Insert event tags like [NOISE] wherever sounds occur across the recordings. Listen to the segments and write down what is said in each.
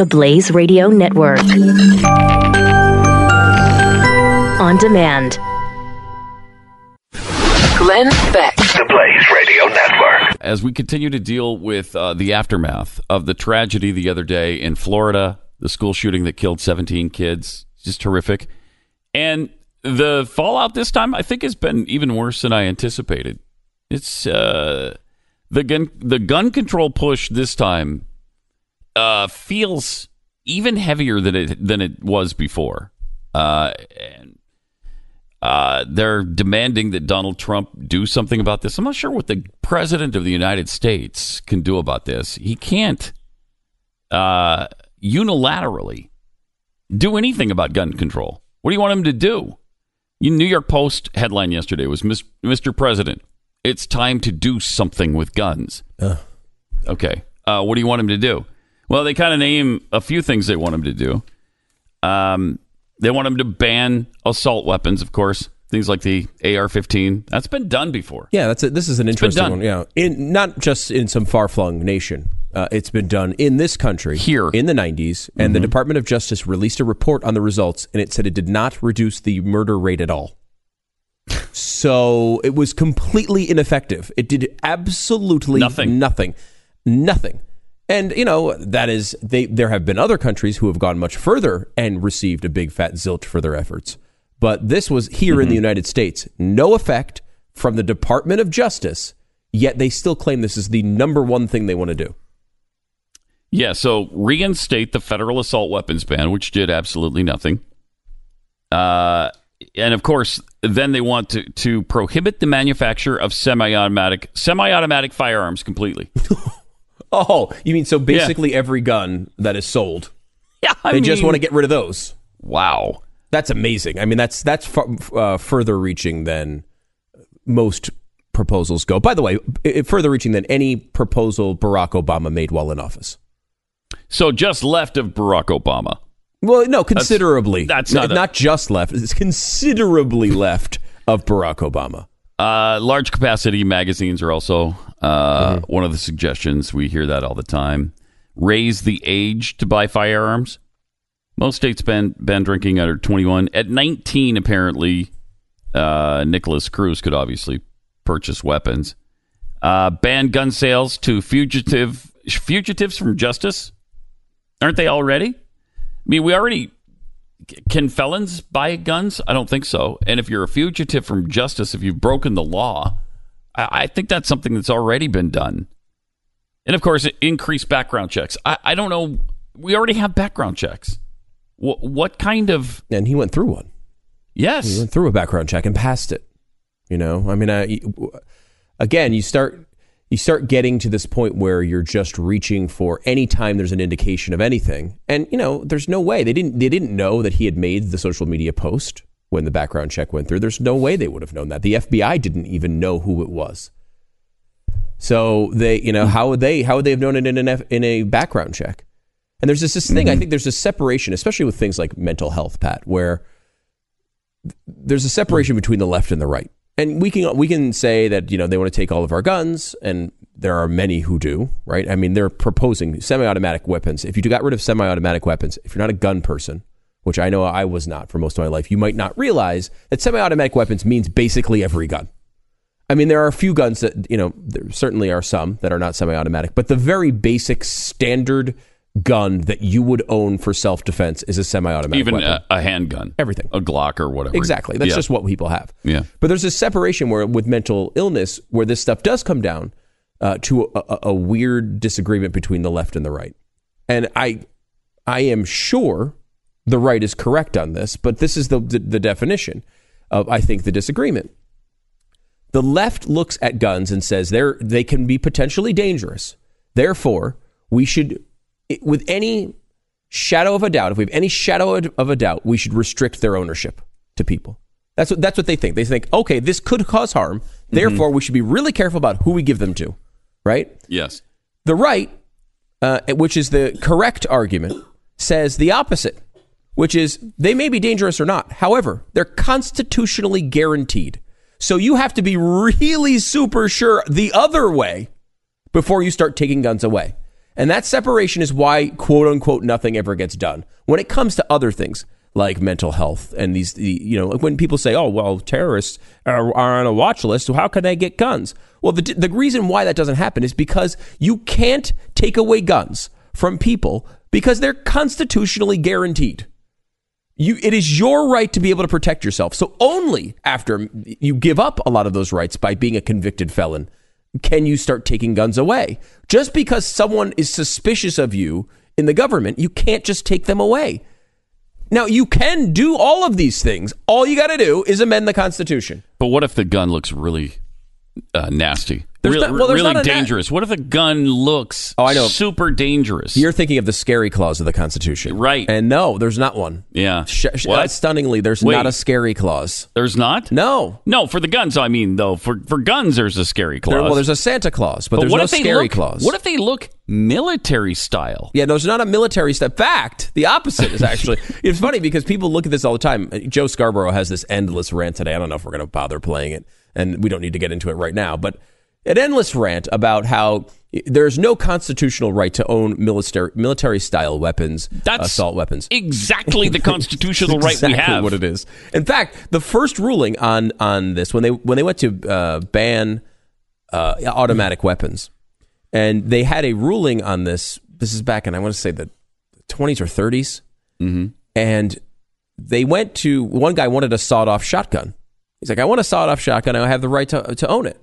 The Blaze Radio Network. On demand. Glenn Beck. The Blaze Radio Network. as we continue to deal with uh, the aftermath of the tragedy the other day in Florida, the school shooting that killed 17 kids, just horrific. And the fallout this time, I think, has been even worse than I anticipated. It's uh, the gun the gun control push this time uh, feels even heavier than it than it was before. Uh, and uh, they're demanding that Donald Trump do something about this. I'm not sure what the president of the United States can do about this. He can't uh, unilaterally do anything about gun control. What do you want him to do? New York Post headline yesterday was Mr. President, it's time to do something with guns. Okay. Uh, what do you want him to do? Well, they kind of name a few things they want him to do. Um, they want him to ban assault weapons, of course, things like the AR-15. That's been done before. Yeah, that's it. This is an been interesting one. Yeah, in not just in some far-flung nation. Uh, it's been done in this country Here. in the 90s, and the Department of Justice released a report on the results, and it said it did not reduce the murder rate at all. so it was completely ineffective. It did absolutely Nothing. nothing, nothing. And you know that is they. There have been other countries who have gone much further and received a big fat zilch for their efforts. But this was here in the United States, no effect from the Department of Justice. Yet they still claim this is the number one thing they want to do. Yeah, so reinstate the federal assault weapons ban, which did absolutely nothing. Uh, and of course, then they want to, to prohibit the manufacture of semi-automatic semi-automatic firearms completely. [LAUGHS] Oh, you mean so basically every gun that is sold, [LAUGHS] Yeah, I they just want to get rid of those. Wow. That's amazing. I mean, that's that's uh, further reaching than most proposals go. By the way, i- further reaching than any proposal Barack Obama made while in office. So just left of Barack Obama. Well, no, considerably. that's No, not a- not just left. It's considerably left of Barack Obama. Uh, large capacity magazines are also uh, one of the suggestions. We hear that all the time. Raise the age to buy firearms. Most states ban, ban drinking under 21. At 19, apparently, uh, Nikolas Cruz could obviously purchase weapons. Uh, ban gun sales to fugitive fugitives from justice. Aren't they already? I mean, we already can felons buy guns? I don't think so. And if you're a fugitive from justice, if you've broken the law, I, I think that's something that's already been done. And of course, increased background checks. I, I don't know. We already have background checks. What, what kind of And he went through one. Yes, he went through a background check and passed it. You know, I mean, I, again, you start you start getting to this point where you're just reaching for any time there's an indication of anything, and you know, there's no way they didn't they didn't know that he had made the social media post when the background check went through. There's no way they would have known that. The FBI didn't even know who it was. So they, you know, how would they how would they have known it in an F, in a background check? And there's this, this thing. I mm-hmm. think there's a separation, especially with things like mental health, Pat, where there's a separation between the left and the right. And we can we can say that you know they want to take all of our guns, and there are many who do, right? I mean, they're proposing semi-automatic weapons. If you got rid of semi-automatic weapons, if you're not a gun person, which I know I was not for most of my life, you might not realize that semi-automatic weapons means basically every gun. I mean, there are a few guns that you know there certainly are some that are not semi-automatic, but the very basic standard gun that you would own for self-defense is a semi-automatic Even a, a handgun, Everything. a Glock or whatever. Exactly. That's Yeah. just what people have. Yeah. But there's a separation where, with mental illness, where this stuff does come down uh, to a, a, a weird disagreement between the left and the right. And I, I am sure the right is correct on this, but this is the the, the definition of I think the disagreement. The left looks at guns and says they're they can be potentially dangerous. Therefore, we should, with any shadow of a doubt, if we have any shadow of a doubt, we should restrict their ownership to people. That's what that's what they think. They think, okay, this could cause harm. Therefore, we should be really careful about who we give them to. Right? Yes. The right, uh, which is the correct argument, says the opposite, which is they may be dangerous or not. However, they're constitutionally guaranteed. So you have to be really super sure the other way before you start taking guns away. And that separation is why, quote unquote, nothing ever gets done. When it comes to other things like mental health and these, the, you know, when people say, oh, well, terrorists are, are on a watch list, so how can they get guns? Well, the, the reason why that doesn't happen is because you can't take away guns from people because they're constitutionally guaranteed. You, it is your right to be able to protect yourself. So only after you give up a lot of those rights by being a convicted felon can you start taking guns away. Just because someone is suspicious of you in the government, you can't just take them away. Now, you can do all of these things. All you got to do is amend the Constitution. But what if the gun looks really uh, nasty? There's Real- not- well, there's really not a na- dangerous. what if the gun looks Oh, I know. super dangerous? You're thinking of the scary clause of the Constitution. Right. And no, there's not one. yeah. Sh- sh- uh, stunningly, there's Wait. not a scary clause. There's not? No. No, for the guns, I mean, though. For, for guns, there's a scary clause. There, well, there's a Santa Claus, but, but there's no scary look, clause. What if they look military style? Yeah, no, there's not a military step. Fact, the opposite is actually. [LAUGHS] it's funny because people look at this all the time. Joe Scarborough has this endless rant today. I don't know if we're going to bother playing it, and we don't need to get into it right now. But an endless rant about how there's no constitutional right to own military military style weapons, That's assault weapons. Exactly the [LAUGHS] constitutional right we have. what it is. In fact, the first ruling on on this when they when they went to uh, ban uh, automatic weapons, and they had a ruling on this. This is back in I want to say the 20s or 30s, Mm-hmm. and they went to one guy wanted a sawed off shotgun. He's like, I want a sawed off shotgun. I have the right to to own it.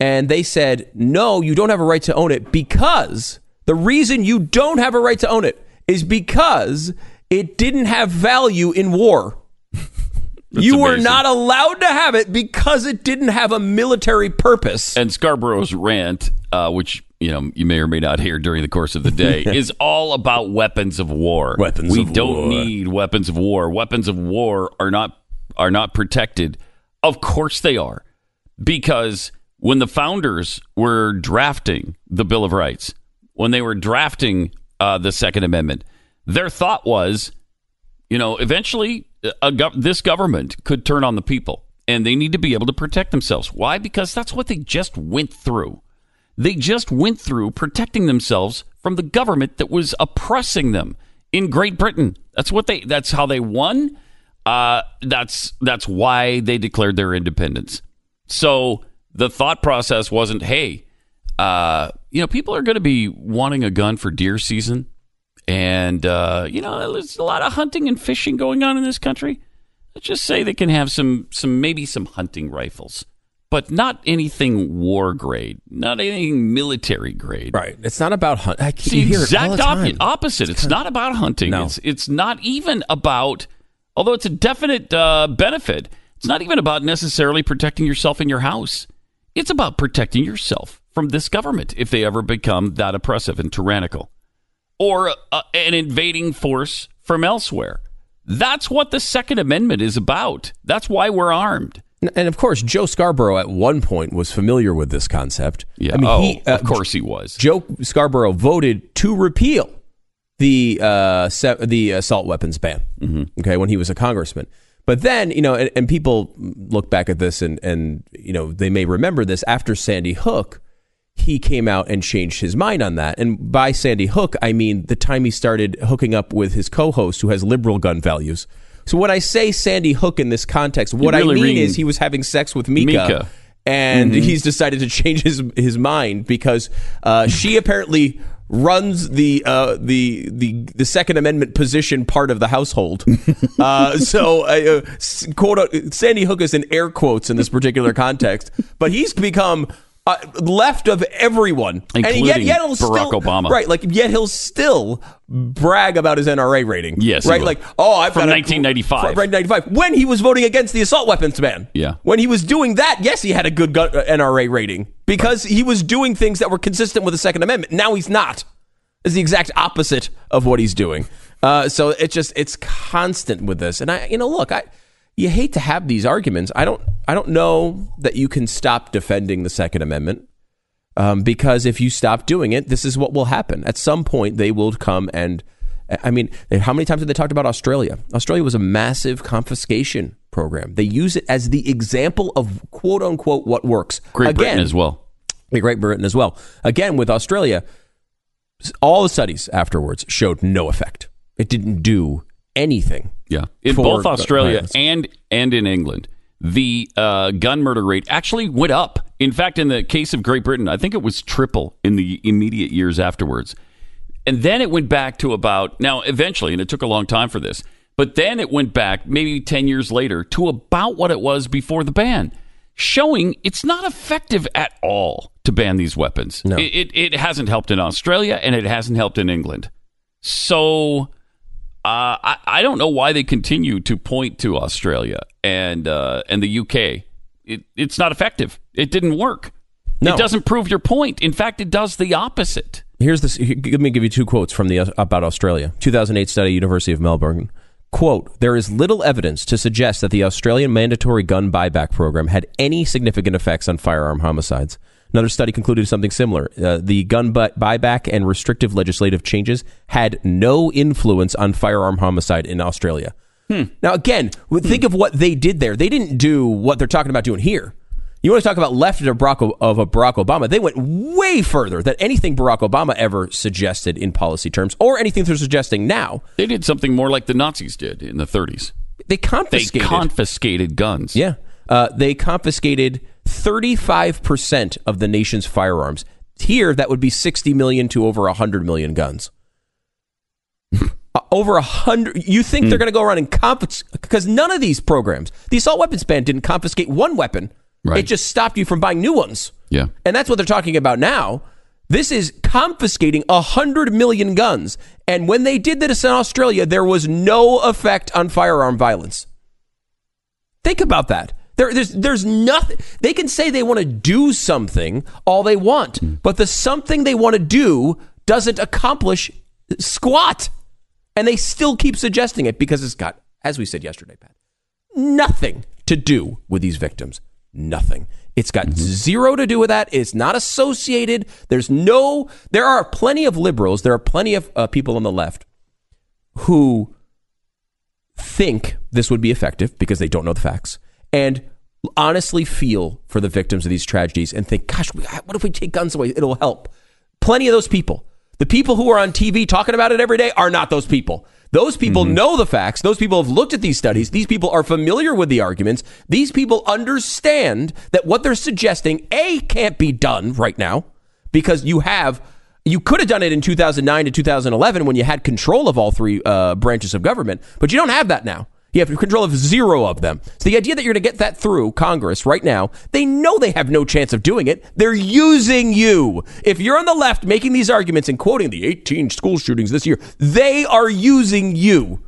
And they said, no, you don't have a right to own it because the reason you don't have a right to own it is because it didn't have value in war. [LAUGHS] you were amazing. not allowed to have it because it didn't have a military purpose. And Scarborough's rant, uh, which you know you may or may not hear during the course of the day, [LAUGHS] is all about weapons of war. Weapons we don't war. need weapons of war. Weapons of war are not are not protected. Of course they are, because when the founders were drafting the Bill of Rights, when they were drafting uh, the Second Amendment, their thought was you know, eventually a gov- this government could turn on the people and they need to be able to protect themselves. Why? Because that's what they just went through. They just went through protecting themselves from the government that was oppressing them in Great Britain. That's what they that's how they won. Uh, that's that's why they declared their independence. So the thought process wasn't, hey, uh, you know, people are going to be wanting a gun for deer season and uh, you know there's a lot of hunting and fishing going on in this country. Let's just say they can have some some maybe some hunting rifles, but not anything war grade, not anything military grade. Right. It's not about hunting. It's the hear it all exact the op- opposite. It's not about hunting. No. It's it's not even about although it's a definite uh, benefit. It's not even about necessarily protecting yourself in your house. It's about protecting yourself from this government if they ever become that oppressive and tyrannical or uh, an invading force from elsewhere. That's what the Second Amendment is about. That's why we're armed. And of course, Joe Scarborough at one point was familiar with this concept. Yeah. I mean, oh, he, uh, of course he was. Joe Scarborough voted to repeal the uh, se- the assault weapons ban. Mm-hmm. Okay, when he was a congressman. But then, you know, and, and people look back at this and and you know they may remember this after Sandy Hook, he came out and changed his mind on that. And by Sandy Hook, I mean the time he started hooking up with his co-host who has liberal gun values. So when I say Sandy Hook in this context, what really I mean mean is he was having sex with Mika. Mika. And Mm-hmm. he's decided to [LAUGHS] change his his mind because uh, she apparently runs the uh, the the the Second Amendment position part of the household. [LAUGHS] uh, so, uh, quote uh, Sandy Hook is in air quotes in this particular context, but he's become. Uh, left of everyone, and yet, Including yet he'll Barack still, Obama. right? Like, yet he'll still brag about his NRA rating. Yes, right. Like, oh, I've From 1995. from 1995 when he was voting against the assault weapons ban. Yeah. When he was doing that, yes, he had a good gun, uh, NRA rating because he was doing things that were consistent with the Second Amendment. Now he's not. It's the exact opposite of what he's doing. Uh, so it's just it's constant with this, and I, you know, look, I you hate to have these arguments. I don't, I don't know that you can stop defending the Second Amendment. Um, because if you stop doing it, this is what will happen. At some point, they will come and, I mean, how many times have they talked about Australia? Australia was a massive confiscation program. They use it as the example of quote unquote what works. Great Again, Britain as well. the Great Britain as well. Again, with Australia, all the studies afterwards showed no effect. It didn't do anything. Yeah, in both Australia violence. and and in England, the uh, gun murder rate actually went up. In fact, in the case of Great Britain, I think it was triple in the immediate years afterwards, and then it went back to about now. Eventually, and it took a long time for this, but then it went back maybe ten years later to about what it was before the ban, showing it's not effective at all to ban these weapons. No. It, it it hasn't helped in Australia, and it hasn't helped in England. So uh, I, I don't know why they continue to point to Australia and uh, and the UK. It, it's not effective. It didn't work. No. It doesn't prove your point. In fact, it does the opposite. Here's this. here- Let me give you two quotes from the about Australia. 2008 study, University of Melbourne. Quote: There is little evidence to suggest that the Australian mandatory gun buyback program had any significant effects on firearm homicides. Another study concluded something similar. Uh, the gun bu- buyback and restrictive legislative changes had no influence on firearm homicide in Australia. Now, again, think of what they did there. They didn't do what they're talking about doing here. You want to talk about left of Barack, O- of a Barack Obama? They went way further than anything Barack Obama ever suggested in policy terms, or anything they're suggesting now. They did something more like the Nazis did in the 30s. They confiscated. They confiscated. confiscated guns. yeah, uh, they confiscated 35 percent of the nation's firearms. Here, that would be 60 million to over 100 million guns. [LAUGHS] Uh, over a hundred. You think they're going to go around and confiscate? Because none of these programs, the assault weapons ban, didn't confiscate one weapon. Right. It just stopped you from buying new ones. Yeah. And that's what they're talking about now. This is confiscating a hundred million guns. And when they did this in Australia, there was no effect on firearm violence. Think about that. There, there's, there's nothing. They can say they want to do something all they want, but the something they want to do doesn't accomplish squat. And they still keep suggesting it because it's got, as we said yesterday, Pat, nothing to do with these victims. Nothing. It's got zero to do with that. It's not associated. There's no, there are plenty of liberals, there are plenty of uh, people on the left who think this would be effective because they don't know the facts and honestly feel for the victims of these tragedies and think, gosh, what if we take guns away? It'll help. Plenty of those people. The people who are on TV talking about it every day are not those people. Those people know the facts. Those people have looked at these studies. These people are familiar with the arguments. These people understand that what they're suggesting, A, can't be done right now because you have you could have done it in 2009 to 2011 when you had control of all three uh, branches of government, but you don't have that now. You have control of zero of them. So the idea that you're going to get that through Congress right now, they know they have no chance of doing it. They're using you. If you're on the left making these arguments and quoting the 18 school shootings this year, they are using you.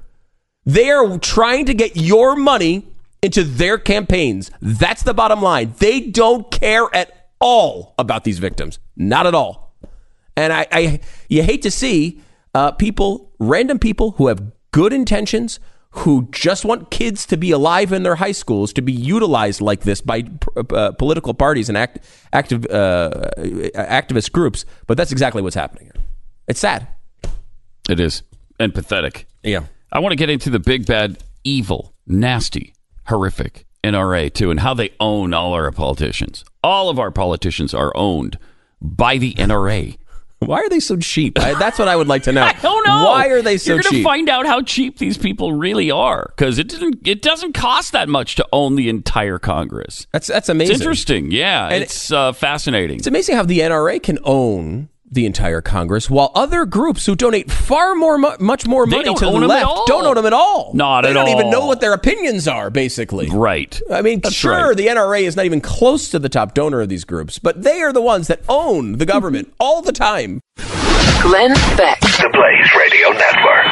They are trying to get your money into their campaigns. That's the bottom line. They don't care at all about these victims. Not at all. And I, I you hate to see uh, people, random people who have good intentions, who just want kids to be alive in their high schools, to be utilized like this by uh, political parties and act, active uh, activist groups. But that's exactly what's happening here. It's sad. It is. And pathetic. Yeah. I want to get into the big, bad, evil, nasty, horrific NRA, too, and how they own all our politicians. All of our politicians are owned by the NRA. Why are they so cheap? I, that's what I would like to [LAUGHS] know. I don't know. Why are they so cheap? You're gonna cheap? find out how cheap these people really are because it didn't. It doesn't cost that much to own the entire Congress. that's that's amazing. It's interesting. Yeah, And it's uh, fascinating. It's amazing how the NRA can own the entire Congress, while other groups who donate far more, much more money to the own 'em at left don't own them at all. Not they at don't even know what their opinions are. Basically, Right. I mean, That's sure, right. the NRA is not even close to the top donor of these groups, but they are the ones that own the government [LAUGHS] all the time. Glenn Beck. The Blaze Radio Network.